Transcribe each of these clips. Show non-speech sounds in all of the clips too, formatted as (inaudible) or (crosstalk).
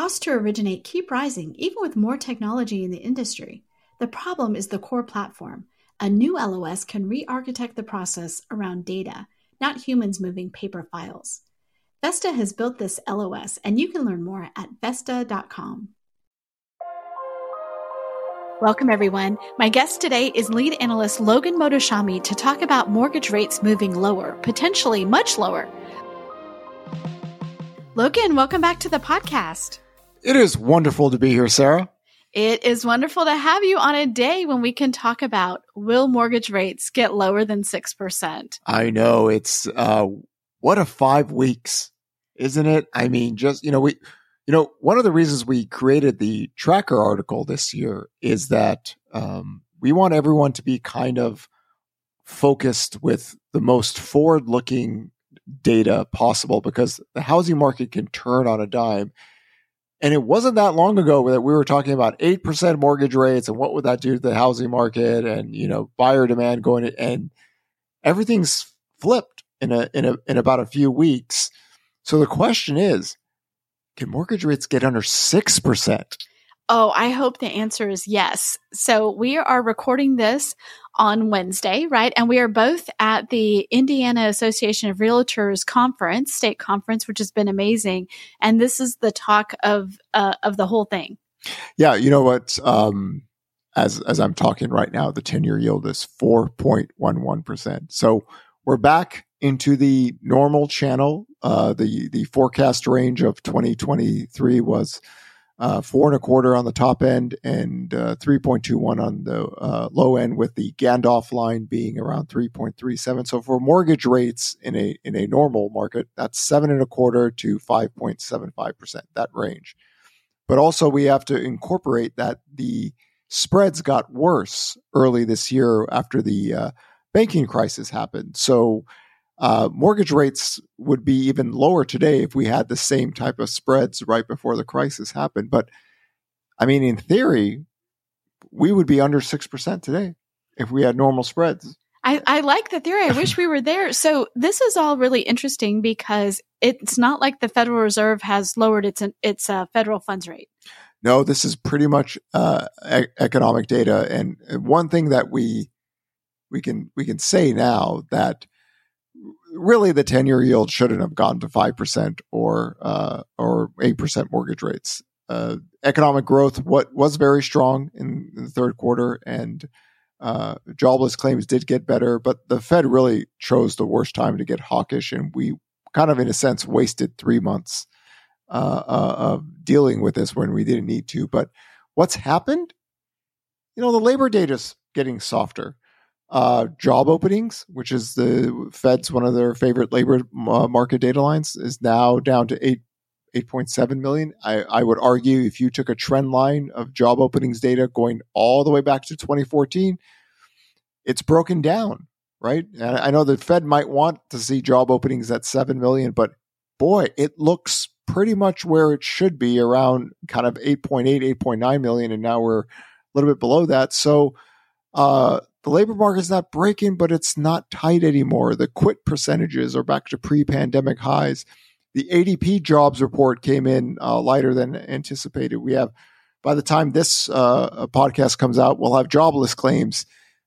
Costs to originate keep rising even with more technology in the industry. The problem is the core platform. A new LOS can re architect the process around data, not humans moving paper files. Vesta has built this LOS, and you can learn more at Vesta.com. Welcome, everyone. My guest today is lead analyst Logan Mohtashami to talk about mortgage rates moving lower, potentially much lower. Logan, welcome back to the podcast. It is wonderful to be here, Sarah. It is wonderful to have you on a day when we can talk about will mortgage rates get lower than 6%? I know it's uh what a 5 weeks, isn't it? I mean, just you know, we you know, one of the reasons we created the tracker article this year is that um we want everyone to be kind of focused with the most forward-looking data possible because the housing market can turn on a dime and it wasn't that long ago that we were talking about 8% mortgage rates and what would that do to the housing market and, you know, buyer demand going to, and everything's flipped in a, in a, in about a few weeks. So the question is, can mortgage rates get under 6%? Oh, I hope the answer is yes. So we are recording this on Wednesday, right? And we are both at the Indiana Association of Realtors conference, state conference, which has been amazing. And this is the talk of uh, of the whole thing. Yeah, you know what? Um, as as I'm talking right now, the ten year yield is four point one one percent. So we're back into the normal channel. Uh, the the forecast range of 2023 was uh, four and a quarter on the top end and uh, 3.21 on the uh, low end, with the Gandalf line being around 3.37. So for mortgage rates in a in a normal market, that's seven and a quarter to 5.75 percent. That range. But also we have to incorporate that the spreads got worse early this year after the uh, banking crisis happened. So uh, mortgage rates would be even lower today if we had the same type of spreads right before the crisis happened. But I mean, in theory, we would be under 6% today if we had normal spreads. I, I like the theory. I wish we were there. So this is all really interesting because it's not like the Federal Reserve has lowered its its uh, federal funds rate. No, this is pretty much uh, e- economic data, and one thing that we we can we can say now that really the 10 year yield shouldn't have gone to 5% or, uh, or 8% mortgage rates. Uh, economic growth what was very strong in, the third quarter and uh, jobless claims did get better, but the Fed really chose the worst time to get hawkish, and we kind of, in a sense, wasted three months uh, uh, of dealing with this when we didn't need to. But what's happened? You know, the labor data is getting softer uh, job openings, which is the Fed's one of their favorite labor uh, market data lines, is now down to eight. 8.7 million. I, I would argue if you took a trend line of job openings data going all the way back to 2014, it's broken down, right? And I know the Fed might want to see job openings at 7 million, but boy, it looks pretty much where it should be around kind of 8.8, 8.9 million. And now we're a little bit below that. So, uh, the labor market's not breaking, but it's not tight anymore. The quit percentages are back to pre pandemic highs. The ADP jobs report came in uh, lighter than anticipated. We have, by the time this uh, podcast comes out, we'll have jobless claims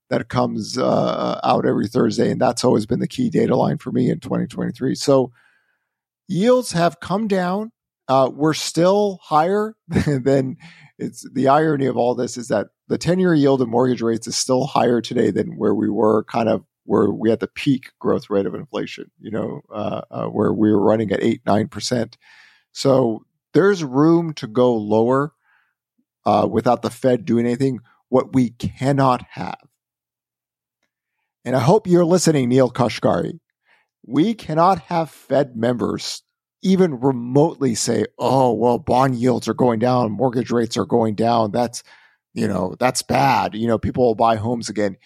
that comes uh, out every Thursday. And that's always been the key data line for me in 2023. So yields have come down. Uh, we're still higher (laughs) than it's the irony of all this is that the 10 year yield of mortgage rates is still higher today than where we were kind of where we had the peak growth rate of inflation, you know, uh, uh, where we were running at 8 9%. So there's room to go lower uh, without the Fed doing anything. What we cannot have, and I hope you're listening, Neel Kashkari, we cannot have Fed members even remotely say, oh, well, bond yields are going down, mortgage rates are going down. That's, you know, that's bad. You know, people will buy homes again.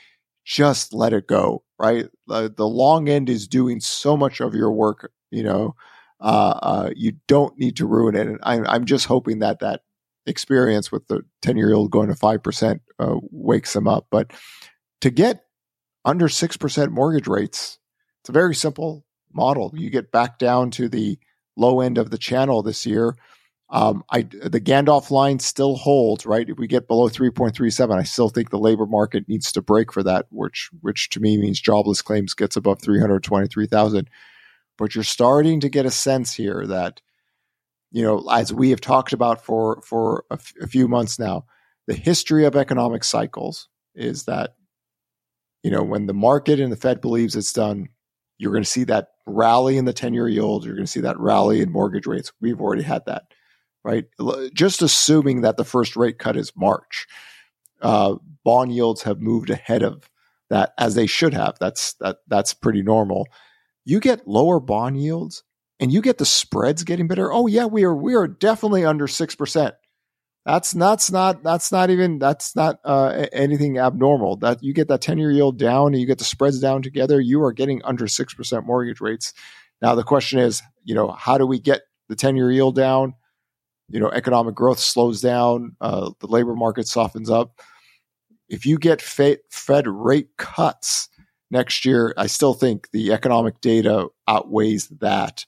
Just let it go, right? The long end is doing so much of your work, you know, uh, uh, you don't need to ruin it. And I'm, I'm just hoping that that experience with the 10 year yield going to 5% uh, wakes them up. But to get under 6% mortgage rates, it's a very simple model. You get back down to the low end of the channel this year. Um, I the Gandalf line still holds, right? If we get below 3.37, I still think the labor market needs to break for that, which which to me means jobless claims gets above 323,000. But you're starting to get a sense here that, you know, as we have talked about for for a, f- a few months now, the history of economic cycles is that, you know, when the market and the Fed believes it's done, you're going to see that rally in the 10 year yield. You're going to see that rally in mortgage rates. We've already had that right? Just assuming that the first rate cut is March, uh, bond yields have moved ahead of that as they should have. That's that that's pretty normal. You get lower bond yields and you get the spreads getting better. Oh yeah, we are we are definitely under six percent. That's that's not that's not even that's not uh, anything abnormal. That you get that ten year yield down and you get the spreads down together. You are getting under six percent mortgage rates. Now the question is, you know, how do we get the ten year yield down? You know economic growth slows down, uh, the labor market softens up. If you get Fed rate cuts next year, I still think the economic data outweighs that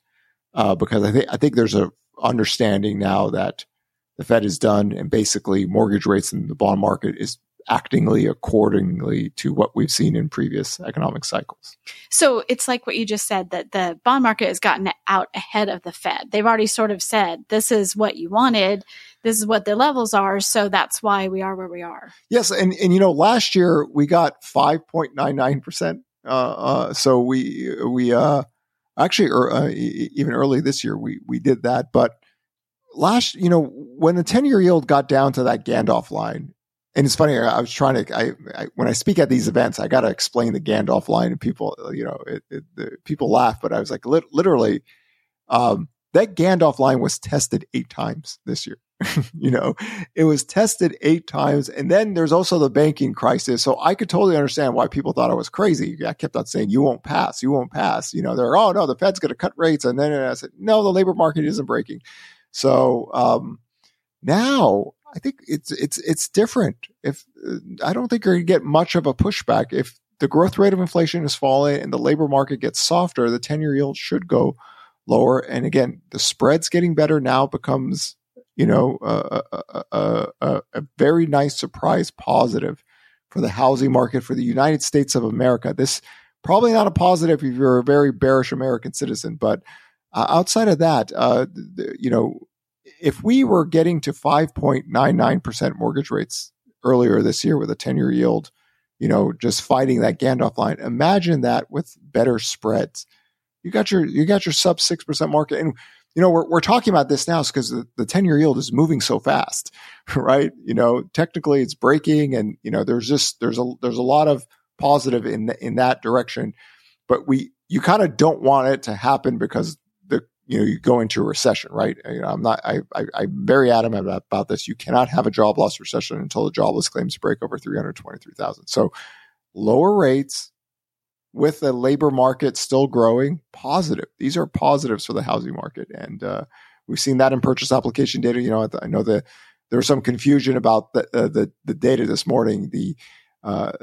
uh, because I think I think there's a understanding now that the Fed is done and basically mortgage rates in the bond market is actingly accordingly to what we've seen in previous economic cycles. So it's like what you just said that the bond market has gotten out ahead of the Fed. They've already sort of said, this is what you wanted. This is what the levels are. So that's why we are where we are. Yes. And, and you know, last year we got 5.99%. Uh, uh, so we, we, uh, actually, er, uh, even early this year, we, we did that. But last, you know, when the 10 year yield got down to that Gandalf line, and it's funny. I was trying to. I, I when I speak at these events, I got to explain the Gandalf line, and people, you know, it, it, the, people laugh. But I was like, literally, um, that Gandalf line was tested eight times this year. (laughs) you know, it was tested eight times, and then there's also the banking crisis. So I could totally understand why people thought I was crazy. I kept on saying, "You won't pass. You won't pass." You know, they're oh no, the Fed's going to cut rates, and then and I said, "No, the labor market isn't breaking." So um, now I think it's it's it's different. If I don't think you're going to get much of a pushback if the growth rate of inflation is falling and the labor market gets softer, the 10-year yield should go lower. And again, the spreads getting better now becomes, you know, a, a, a, a very nice surprise positive for the housing market for the United States of America. This probably not a positive if you're a very bearish American citizen, but uh, outside of that, uh, the, you know, if we were getting to 5.99% mortgage rates earlier this year with a 10 year yield, you know, just fighting that Gandalf line, imagine that with better spreads. You got your, you got your sub 6% market. And, you know, we're, we're talking about this now because the, the 10 year yield is moving so fast, (laughs) right? You know, technically it's breaking and, you know, there's just, there's a, there's a lot of positive in, in that direction, but we, you kind of don't want it to happen because you know, you go into a recession, right? You know, I'm not, I, I, I'm very adamant about, about this. You cannot have a job loss recession until the jobless claims break over 323,000. So lower rates with the labor market still growing, positive. These are positives for the housing market. And, uh, we've seen that in purchase application data. You know, I know that there was some confusion about the, uh, the, the data this morning. The, uh,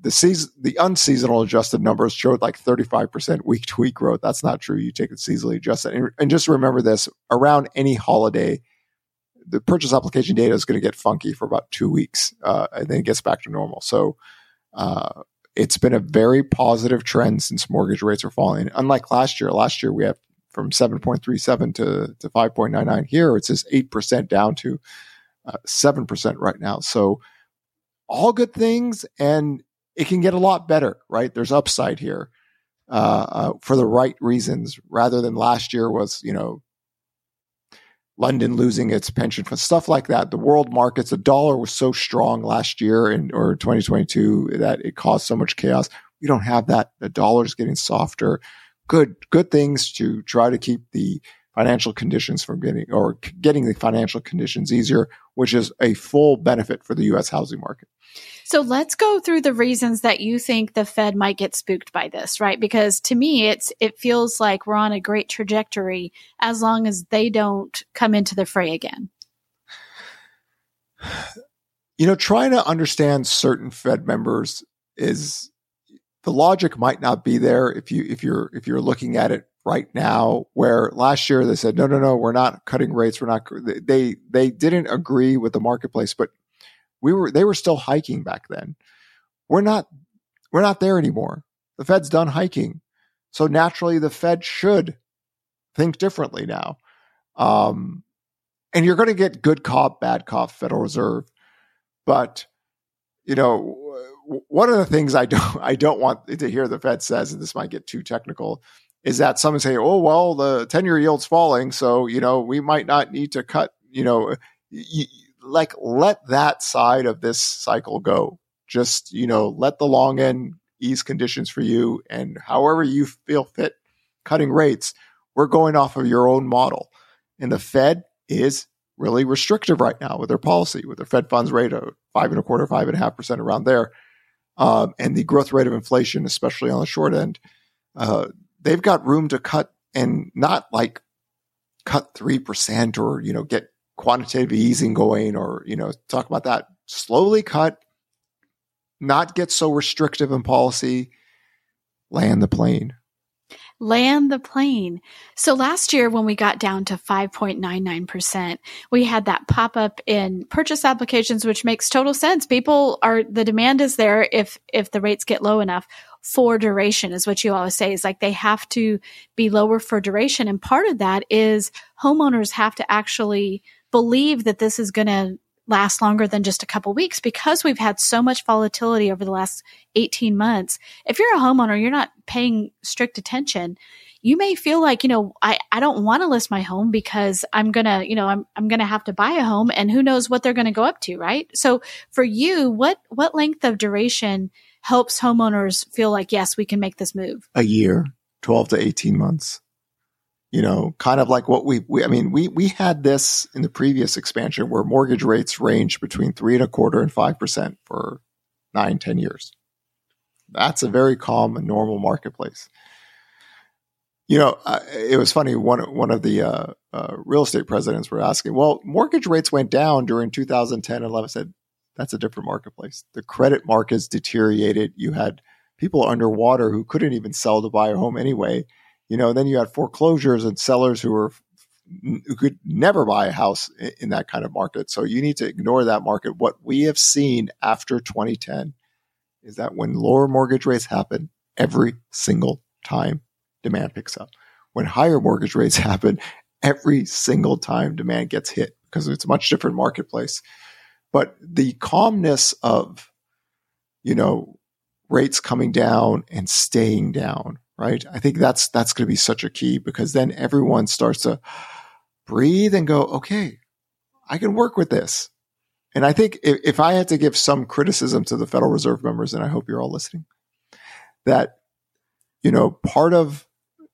the season, the unseasonal adjusted numbers showed like 35% week to week growth. That's not true. You take it seasonally adjusted. And, and just remember this around any holiday, the purchase application data is going to get funky for about two weeks uh, and then it gets back to normal. So, uh, it's been a very positive trend since mortgage rates are falling. Unlike last year, last year we have from 7.37 to, to 5.99 here. It's just 8% down to uh, 7% right now. So all good things. And it can get a lot better, right? There's upside here uh, uh, for the right reasons, rather than last year was, you know, London losing its pension fund, stuff like that. The world markets, the dollar was so strong last year and or 2022 that it caused so much chaos. We don't have that. The dollar's getting softer. Good, good things to try to keep the financial conditions from getting or getting the financial conditions easier, which is a full benefit for the U.S. housing market. So let's go through the reasons that you think the Fed might get spooked by this, right? Because to me, it's it feels like we're on a great trajectory as long as they don't come into the fray again. You know, trying to understand certain Fed members is the logic might not be there if you if you're if you're looking at it right now where last year they said no no no we're not cutting rates we're not they they didn't agree with the marketplace but we were they were still hiking back then. We're not we're not there anymore. The fed's done hiking. So naturally the fed should think differently now. Um, and you're going to get good cop bad cop federal reserve. But you know one of the things i (laughs) don't i don't want to hear the fed says and this might get too technical is that someone say, "Oh, well, the ten-year yield's falling, so you know we might not need to cut." You know, y- like let that side of this cycle go. Just you know, let the long end ease conditions for you, and however you feel fit, cutting rates. We're going off of your own model, and the Fed is really restrictive right now with their policy, with their Fed funds rate of five and a quarter, five and a half percent around there, um, and the growth rate of inflation, especially on the short end. Uh, they've got room to cut and not like cut 3% or, you know, get quantitative easing going or, you know, talk about that. Slowly cut, not get so restrictive in policy, land the plane land the plane. So last year when we got down to 5.99%, we had that pop up in purchase applications, which makes total sense. People are, the demand is there if, if the rates get low enough for duration is what you always say is like they have to be lower for duration. And part of that is homeowners have to actually believe that this is going to last longer than just a couple weeks because we've had so much volatility over the last 18 months. If you're a homeowner, you're not paying strict attention. You may feel like, you know, I, I don't want to list my home because I'm going to, you know, I'm, I'm going to have to buy a home and who knows what they're going to go up to, right? So for you, what, what length of duration helps homeowners feel like, yes, we can make this move? A year, 12 to 18 months you know, kind of like what we, we, I mean, we, we had this in the previous expansion where mortgage rates ranged between three and a quarter and 5% for nine, 10 years. That's a very calm and normal marketplace. You know, uh, it was funny. One, one of the uh, uh, real estate presidents were asking, well, mortgage rates went down during 2010 and 11. I said, that's a different marketplace. The credit markets deteriorated. You had people underwater who couldn't even sell to buy a home anyway you know, then you had foreclosures and sellers who were who could never buy a house in that kind of market. So you need to ignore that market. What we have seen after 2010 is that when lower mortgage rates happen, every single time demand picks up. When higher mortgage rates (laughs) happen, every single time demand gets hit because it's a much different marketplace. But the calmness of, you know, rates coming down and staying down right? I think that's that's going to be such a key because then everyone starts to breathe and go, okay, I can work with this. And I think if, if I had to give some criticism to the Federal Reserve members, and I hope you're all listening, that you know part of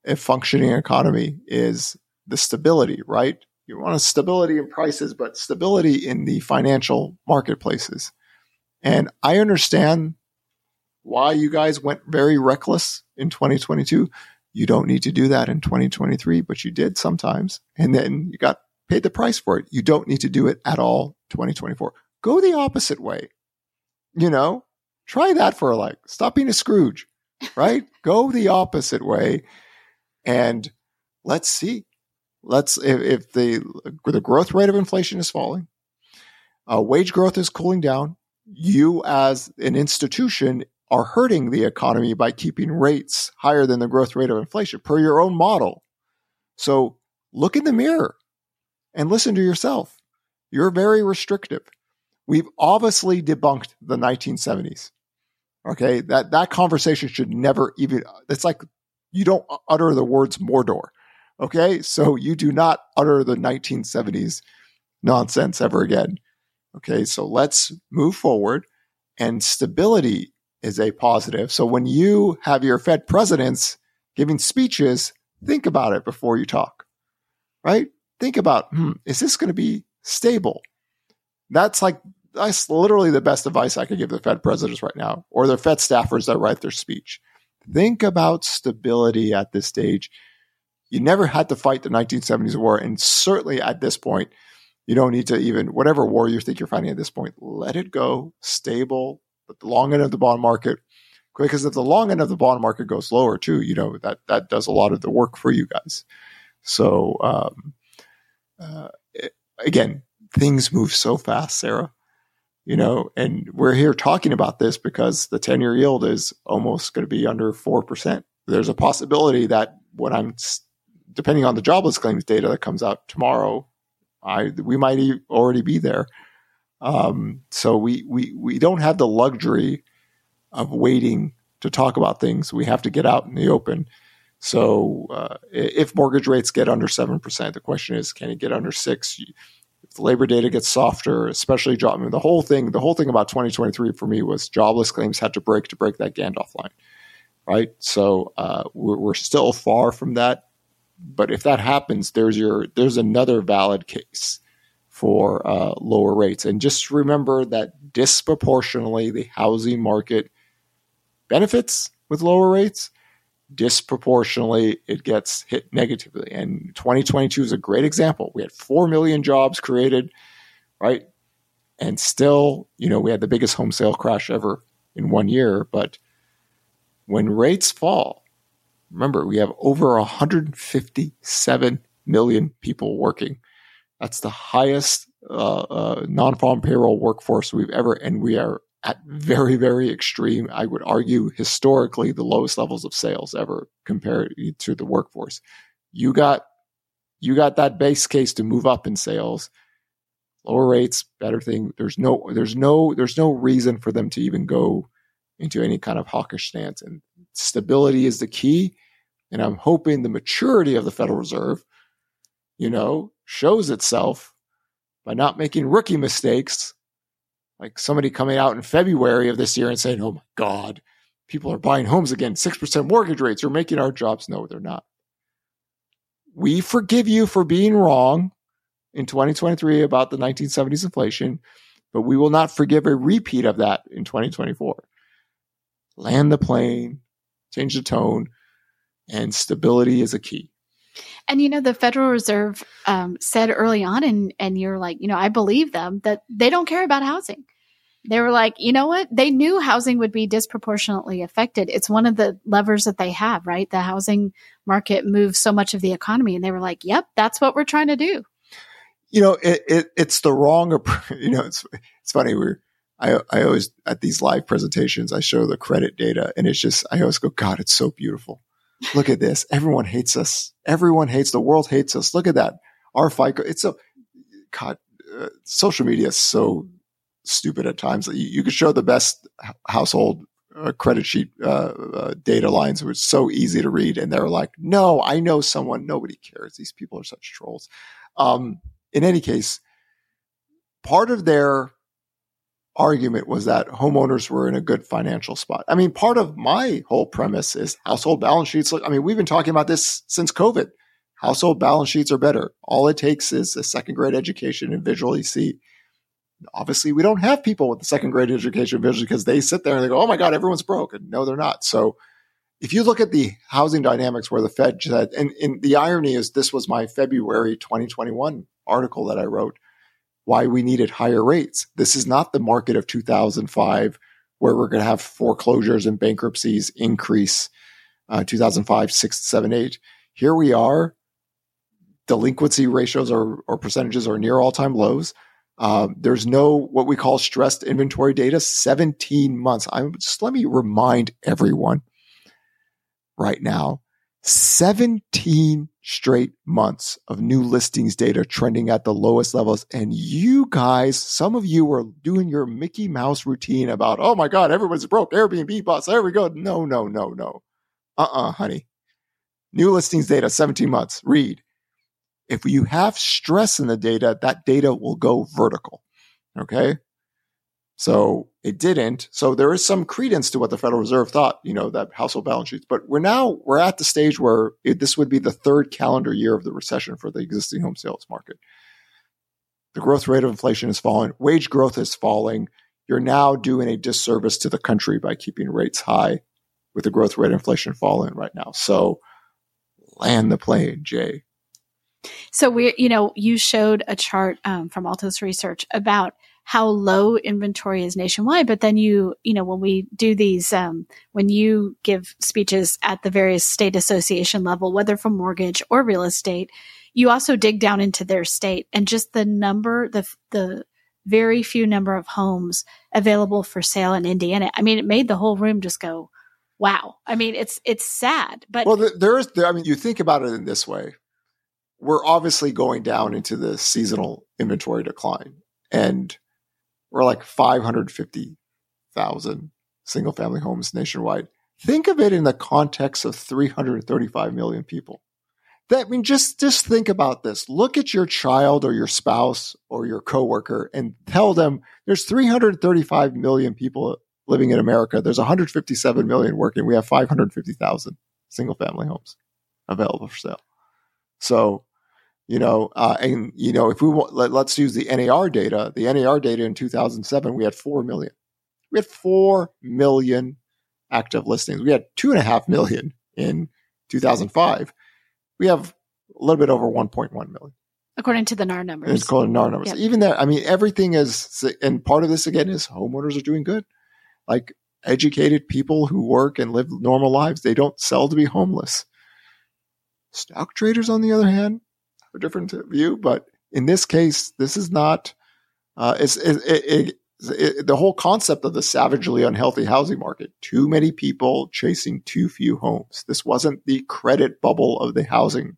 a functioning economy is the stability, right? You want a stability in prices, but stability in the financial marketplaces. And I understand why you guys went very reckless in 2022. You don't need to do that in 2023, but you did sometimes. And then you got paid the price for it. You don't need to do it at all 2024. Go the opposite way. You know, try that for a like. Stop being a Scrooge, right? (laughs) Go the opposite way and let's see. Let's, if, if the, the growth rate of inflation is falling, uh, wage growth is cooling down, you as an institution are hurting the economy by keeping rates higher than the growth rate of inflation per your own model. So look in the mirror and listen to yourself. You're very restrictive. We've obviously debunked the 1970s. Okay, that that conversation should never even. It's like you don't utter the words Mordor. Okay, so you do not utter the 1970s nonsense ever again. Okay, so let's move forward, and stability is a positive. So when you have your Fed presidents giving speeches, think about it before you talk, right? Think about, hmm, is this going to be stable? That's like, that's literally the best advice I could give the Fed presidents right now or the Fed staffers that write their speech. Think about stability at this stage. You never had to fight the 1970s war. And certainly at this point, you don't need to even, whatever war you think you're fighting at this point, let it go, stable, but the long end of the bond market, because if the long end of the bond market goes lower too, you know that that does a lot of the work for you guys. So um, uh, it, again, things move so fast, Sarah. You know, and we're here talking about this because the ten-year yield is almost going to be under four percent. There's a possibility that when I'm, depending on the jobless claims data that comes out tomorrow, I we might already be there. Um, so we we we don't have the luxury of waiting to talk about things. We have to get out in the open. So uh, if mortgage rates get under seven percent, the question is, can it get under six? If the labor data gets softer, especially job, I mean, the whole thing, the whole thing about 2023 for me was jobless claims had to break to break that Gandalf line, right? So uh, we're, we're still far from that, but if that happens, there's your there's another valid case for uh, lower rates. And just remember that disproportionately, the housing market benefits with lower rates. Disproportionately, it gets hit negatively. And 2022 is a great example. We had 4 million jobs created, right? And still, you know, we had the biggest home sale crash ever in one year. But when rates fall, remember, we have over 157 million people working that's the highest uh, uh, non-farm payroll workforce we've ever, and we are at very, very extreme. I would argue historically the lowest levels of sales ever compared to the workforce. You got you got that base case to move up in sales, lower rates, better thing. There's no there's no there's no reason for them to even go into any kind of hawkish stance. And stability is the key. And I'm hoping the maturity of the Federal Reserve, you know, shows itself by not making rookie mistakes, like somebody coming out in February of this year and saying, oh my God, people are buying homes again, 6% mortgage rates are making our jobs. No, they're not. We forgive you for being wrong in 2023 about the 1970s inflation, but we will not forgive a repeat of that in 2024. Land the plane, change the tone, and stability is a key. And you know, the Federal Reserve um, said early on, and and you're like, you know, I believe them that they don't care about housing. They were like, you know what? They knew housing would be disproportionately affected. It's one of the levers that they have, right? The housing market moves so much of the economy, and they were like, "Yep, that's what we're trying to do." You know, it, it it's the wrong. (laughs) You know, it's it's funny. We're I I always at these live presentations I show the credit data, and it's just I always go, God, it's so beautiful Look at this. Everyone hates us. Everyone hates the world hates us. Look at that. Our FICO. It's a God. Uh, social media is so stupid at times. You, you could show the best household uh, credit sheet uh, uh, data lines. It was so easy to read, and they're like, "No, I know someone." Nobody cares. These people are such trolls. Um, in any case, part of their argument was that homeowners were in a good financial spot. I mean, part of my whole premise is household balance sheets. I mean, we've been talking about this since COVID. Household balance sheets are better. All it takes is a second grade education and visually see. Obviously, we don't have people with the second grade education visually because they sit there and they go, "Oh my God, everyone's broke," and no, they're not. So, if you look at the housing dynamics where the Fed said, and, and the irony is, this was my February 2021 article that I wrote why we needed higher rates. This is not the market of 2005 where we're going to have foreclosures and bankruptcies increase uh, 2005, 6, 7, 8. Here we are. Delinquency ratios or, or percentages are near all time lows. Uh, there's no what we call stressed inventory data, 17 months. I'm just let me remind everyone right now 17 straight months of new listings data trending at the lowest levels. And you guys, some of you are doing your Mickey Mouse routine about, oh my God, everyone's broke. Airbnb bus. There we go. No, no, no, no. Uh uh-uh, uh honey. New listings data, 17 months. Read. If you have stress in the data, that data will go vertical. Okay. So it didn't. So there is some credence to what the Federal Reserve thought, you know, that household balance sheets. But we're now we're at the stage where it, this would be the third calendar year of the recession for the existing home sales market. The growth rate of inflation is falling. Wage growth is falling. You're now doing a disservice to the country by keeping rates high with the growth rate of inflation falling right now. So land the plane, Jay. So we, you know, you showed a chart um, from Altos Research about how low inventory is nationwide. But then you, you know, when we do these, um, when you give speeches at the various state association level, whether for mortgage or real estate, you also dig down into their state and just the number, the, the very few number of homes available for sale in Indiana. I mean, it made the whole room just go, wow. I mean, it's, it's sad, but. Well, there is, I mean, you think about it in this way. We're obviously going down into the seasonal inventory decline and we're like 550,000 single family homes nationwide. Think of it in the context of 335 million people. That I mean, just just think about this. Look at your child or your spouse or your coworker and tell them there's 335 million people living in America. There's 157 million working. We have 550,000 single family homes available for sale. So you know, uh, and you know, if we want, let, us use the NAR data. The NAR data in 2007, we had four million. We had four million active listings. We had two and a half million in 2005. We have a little bit over 1.1 million. According to the NAR numbers. It's called NAR numbers. Yep. Even there, I mean, everything is, and part of this again is homeowners are doing good. Like educated people who work and live normal lives, they don't sell to be homeless. Stock traders, on the other hand, a different view, but in this case, this is not. Uh, it's it, it, it, the whole concept of the savagely unhealthy housing market. Too many people chasing too few homes. This wasn't the credit bubble of the housing.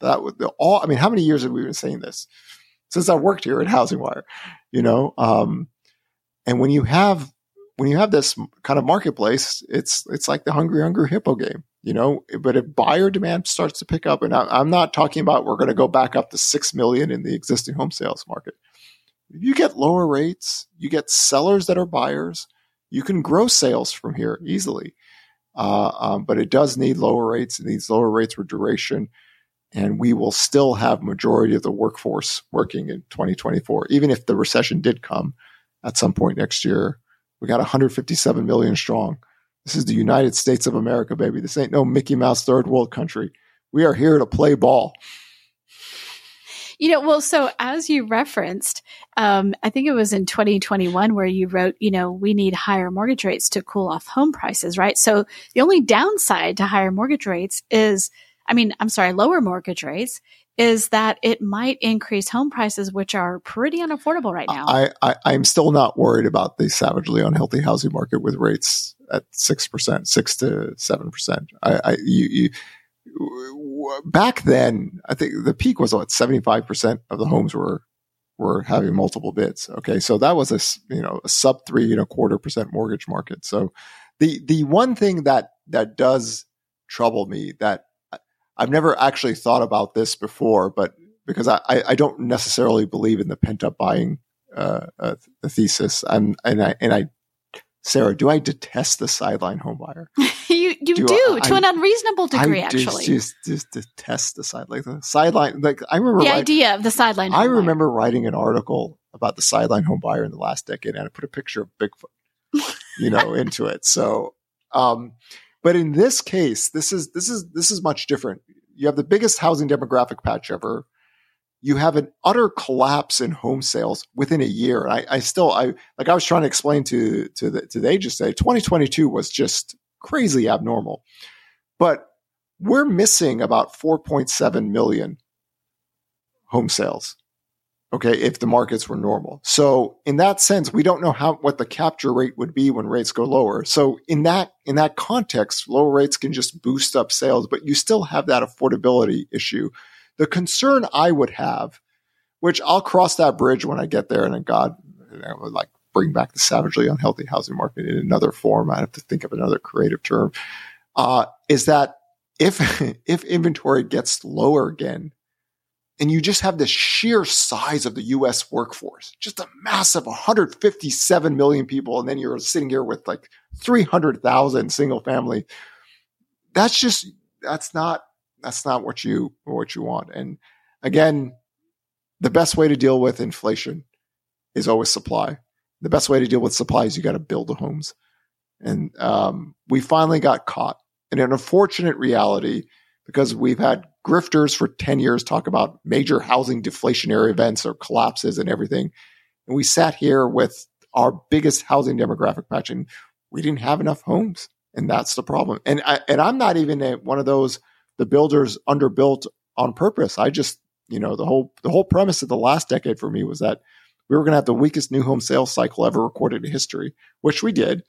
That was the all. I mean, how many years have we been saying this since I worked here at HousingWire? You know, um, and when you have when you have this kind of marketplace, it's it's like the hungry hungry hippo game you know but if buyer demand starts to pick up and I, am not talking about we're going to go back up to 6 million in the existing home sales market. If you get lower rates you get sellers that are buyers you can grow sales from here easily. Uh, um, but it does need lower rates it needs lower rates for duration and we will still have majority of the workforce working in 2024 even if the recession did come at some point next year we got 157 million strong this is the United States of America, baby. This ain't no Mickey Mouse third world country. We are here to play ball. You know, well, so as you referenced, um, I think it was in 2021 where you wrote, you know, we need higher mortgage rates to cool off home prices, right? So the only downside to higher mortgage rates is, I mean, I'm sorry, lower mortgage rates is that it might increase home prices, which are pretty unaffordable right now. I, I, I'm still not worried about the savagely unhealthy housing market with rates at six percent, six to seven percent. I, I you, you, back then, I think the peak was what seventy five percent of the homes were were having multiple bids. Okay, so that was a you know a sub three and a quarter percent mortgage market. So the the one thing that that does trouble me that I've never actually thought about this before, but because I, I don't necessarily believe in the pent up buying uh, uh, thesis, I'm, and I and I Sarah, do I detest the sideline home buyer? (laughs) you you do, do I, to an unreasonable degree, I actually. Just, just, just detest the side like the sideline. Like I remember the writing, idea of the sideline. I remember writing an article about the sideline home buyer in the last decade, and I put a picture of Bigfoot, you know, (laughs) into it. So, um, but in this case, this is this is this is much different. You have the biggest housing demographic patch ever you have an utter collapse in home sales within a year. I, I still, I like I was trying to explain to to the to the agents today, 2022 was just crazy abnormal, but we're missing about 4.7 million home sales. Okay, if the markets were normal. So in that sense, we don't know how what the capture rate would be when rates go lower. So in that in that context, lower rates can just boost up sales, but you still have that affordability issue the concern I would have, which I'll cross that bridge when I get there, and then God, I would like bring back the savagely unhealthy housing market in another form. I have to think of another creative term. Uh, is that if (laughs) if inventory gets lower again, and you just have the sheer size of the U.S. workforce, just a massive 157 million people, and then you're sitting here with like 300,000 single family. That's just that's not that's not what you what you want. And again, the best way to deal with inflation is always supply. The best way to deal with supply is you got to build the homes. And um, we finally got caught in an unfortunate reality because we've had grifters for 10 years talk about major housing deflationary events or collapses and everything. And we sat here with our biggest housing demographic patch and we didn't have enough homes. And that's the problem. And I, and I'm not even a, one of those, the builders underbuilt on purpose. I just, you know, the whole, the whole premise of the last decade for me was that we were going to have the weakest new home sales cycle ever recorded in history, which we did.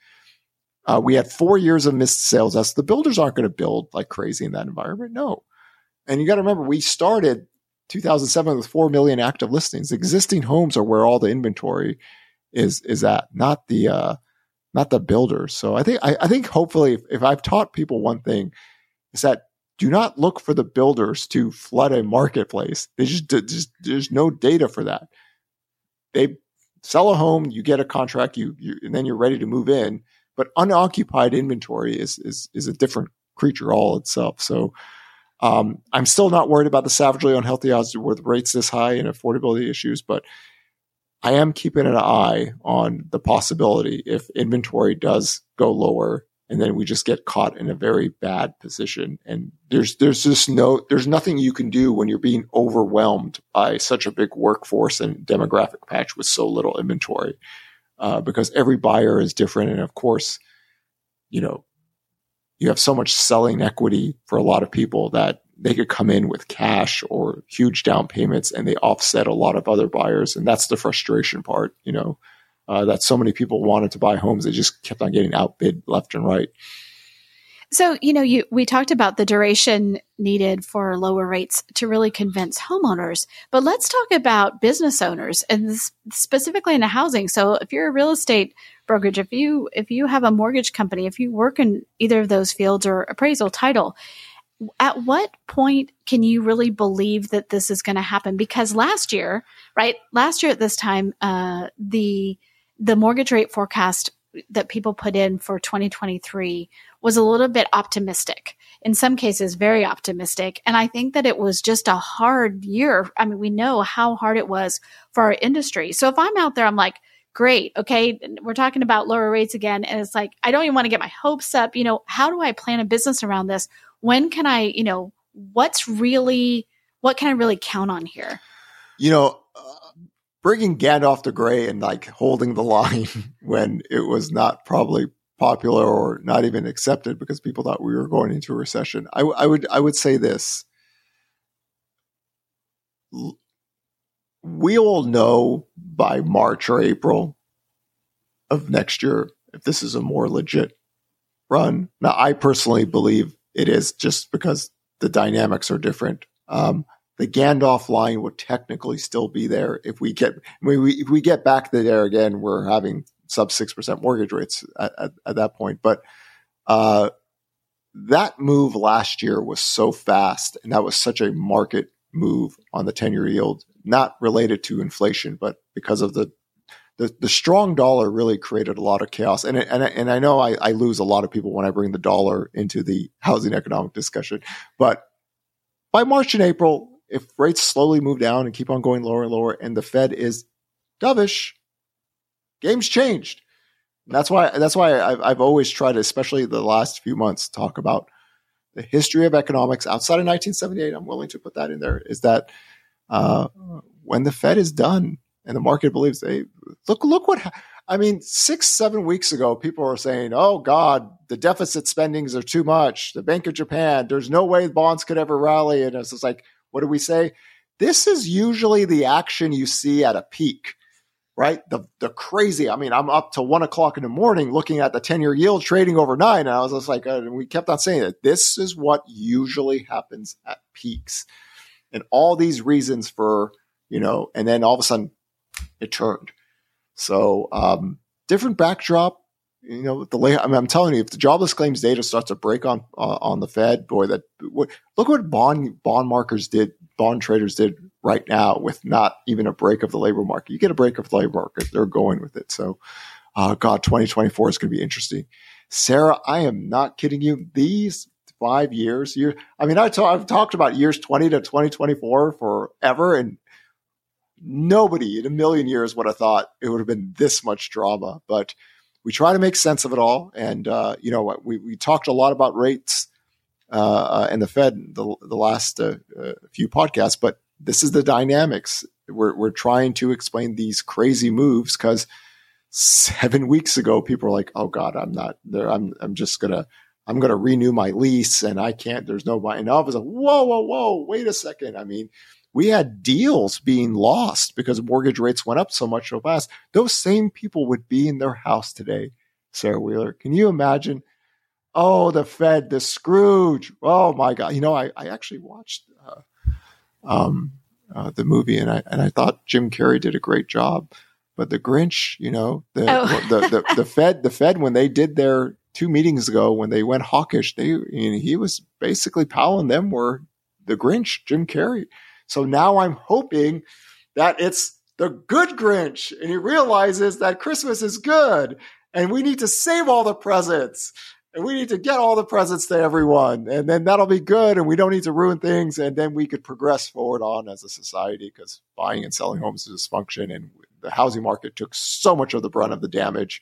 Uh, we had four years of missed sales. That's the builders aren't going to build like crazy in that environment. No. And you got to remember, we started 2007 with 4 million active listings. Existing homes are where all the inventory is, is at, not the, uh, not the builders. So I think, I, I think hopefully if, if I've taught people one thing is that do not look for the builders to flood a marketplace. They just, just there's no data for that. They sell a home, you get a contract, you, you and then you're ready to move in but unoccupied inventory is is is a different creature all itself. So um, I'm still not worried about the savagely unhealthy odds with rates this high and affordability issues, but I am keeping an eye on the possibility if inventory does go lower and then we just get caught in a very bad position. And there's there's just no there's nothing you can do when you're being overwhelmed by such a big workforce and demographic patch with so little inventory uh, because every buyer is different. And of course, you know, you have so much selling equity for a lot of people that they could come in with cash or huge down payments and they offset a lot of other buyers. And that's the frustration part, you know, uh, that so many people wanted to buy homes. They just kept on getting outbid left and right. So, you know, you we talked about the duration needed for lower rates to really convince homeowners, but let's talk about business owners and specifically in the housing. So, if you're a real estate brokerage, if you if you have a mortgage company, if you work in either of those fields or appraisal title, at what point can you really believe that this is going to happen? Because last year, right, last year at this time, uh, the the mortgage rate forecast that people put in for 2023 was a little bit optimistic. In some cases, very optimistic. And I think that it was just a hard year. I mean, we know how hard it was for our industry. So if I'm out there, I'm like, great. Okay. We're talking about lower rates again. And it's like, I don't even want to get my hopes up. You know, how do I plan a business around this? When can I, you know, what's really, what can I really count on here? You know, uh, bringing Gandalf the Grey and like holding the (laughs) line when it was not probably popular or not even accepted because people thought we were going into a recession. I, I would I would say this: we all know by March or April of next year if this is a more legit run. Now, I personally believe it is just because the dynamics are different. Um, the Gandalf line would technically still be there if we get we, if we get back there again. We're having sub six percent mortgage rates at, at, at, that point, but uh, that move last year was so fast, and that was such a market move on the ten year yield, not related to inflation, but because of the the, the strong dollar really created a lot of chaos. And, and, and I know I, I lose a lot of people when I bring the dollar into the housing economic discussion, but by March and April, if rates slowly move down and keep on going lower and lower, and the Fed is dovish, game's changed. And that's why that's why I've, I've always tried, especially the last few months, talk about the history of economics outside of 1978. I'm willing to put that in there. Is that uh, when the Fed is done and the market believes they look look what I mean, six, seven weeks ago, people were saying, oh God, the deficit spendings are too much. The Bank of Japan, there's no way bonds could ever rally. And it's just like, what do we say? This is usually the action you see at a peak, right? The the crazy. I mean, I'm up to one o'clock in the morning looking at the 10 year yield trading overnight. And I was just like, uh, we kept on saying that this is what usually happens at peaks. And all these reasons for, you know, and then all of a sudden it turned. So, um, different backdrop, you know, the lay, I mean, I'm telling you, if the jobless claims data starts to break on uh, on the Fed, boy, that look what bond bond markers did, bond traders did right now with not even a break of the labor market. You get a break of the labor market, they're going with it. So, uh, God, 2024 is going to be interesting. Sarah, I am not kidding you. These five years, year, I mean, I talk, I've talked about years 20 to 2024 forever, and nobody in a million years would have thought it would have been this much drama, but we try to make sense of it all. And, uh, you know, we, we talked a lot about rates uh, and the Fed the, the last uh, uh, few podcasts, but this is the dynamics. we're we're trying to explain these crazy moves because seven weeks ago people were like, "Oh God, I'm not there. I'm I'm just gonna I'm gonna renew my lease and I can't. There's no buy. and all of a sudden, whoa, whoa, whoa, wait a second. I mean, we had deals being lost because mortgage rates went up so much so fast. Those same people would be in their house today, Sarah Wheeler. Can you imagine? Oh, the Fed, the Scrooge. Oh my God! You know, I, I actually watched uh, um, uh, the movie and I and I thought Jim Carrey did a great job. But the Grinch, you know, the, oh. the, the, the Fed, the Fed, when they did their two meetings ago, when they went hawkish, they you know, he was basically Powell and them were the Grinch, Jim Carrey. So now I'm hoping that it's the good Grinch and he realizes that Christmas is good and we need to save all the presents and we need to get all the presents to everyone and then that'll be good and we don't need to ruin things and then we could progress forward on as a society because buying and selling homes is dysfunction and the housing market took so much of the brunt of the damage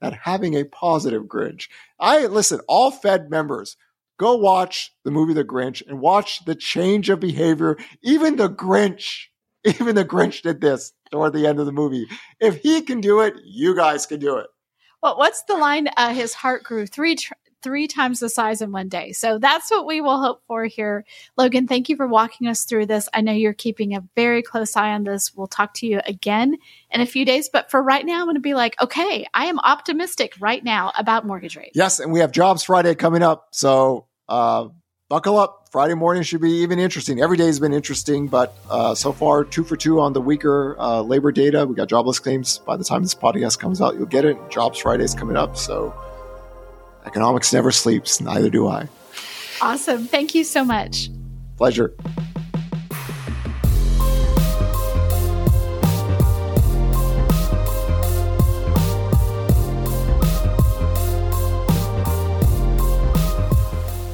that having a positive Grinch. I listen, all Fed members Go watch the movie The Grinch and watch the change of behavior. Even the Grinch, (laughs) even the Grinch did this toward the end of the movie. If he can do it, you guys can do it. Well, what's the line? Uh, his heart grew three tr- three times the size in one day. So that's what we will hope for here. Logan, thank you for walking us through this. I know you're keeping a very close eye on this. We'll talk to you again in a few days. But for right now, I'm going to be like, okay, I am optimistic right now about mortgage rates. Yes. And we have Jobs Friday coming up. So uh, buckle up. Friday morning should be even interesting. Every day has been interesting, but uh, so far, two for two on the weaker uh, labor data. We got jobless claims. By the time this podcast comes out, you'll get it. Jobs Friday is coming up. So economics never sleeps. Neither do I. Awesome. Thank you so much. Pleasure.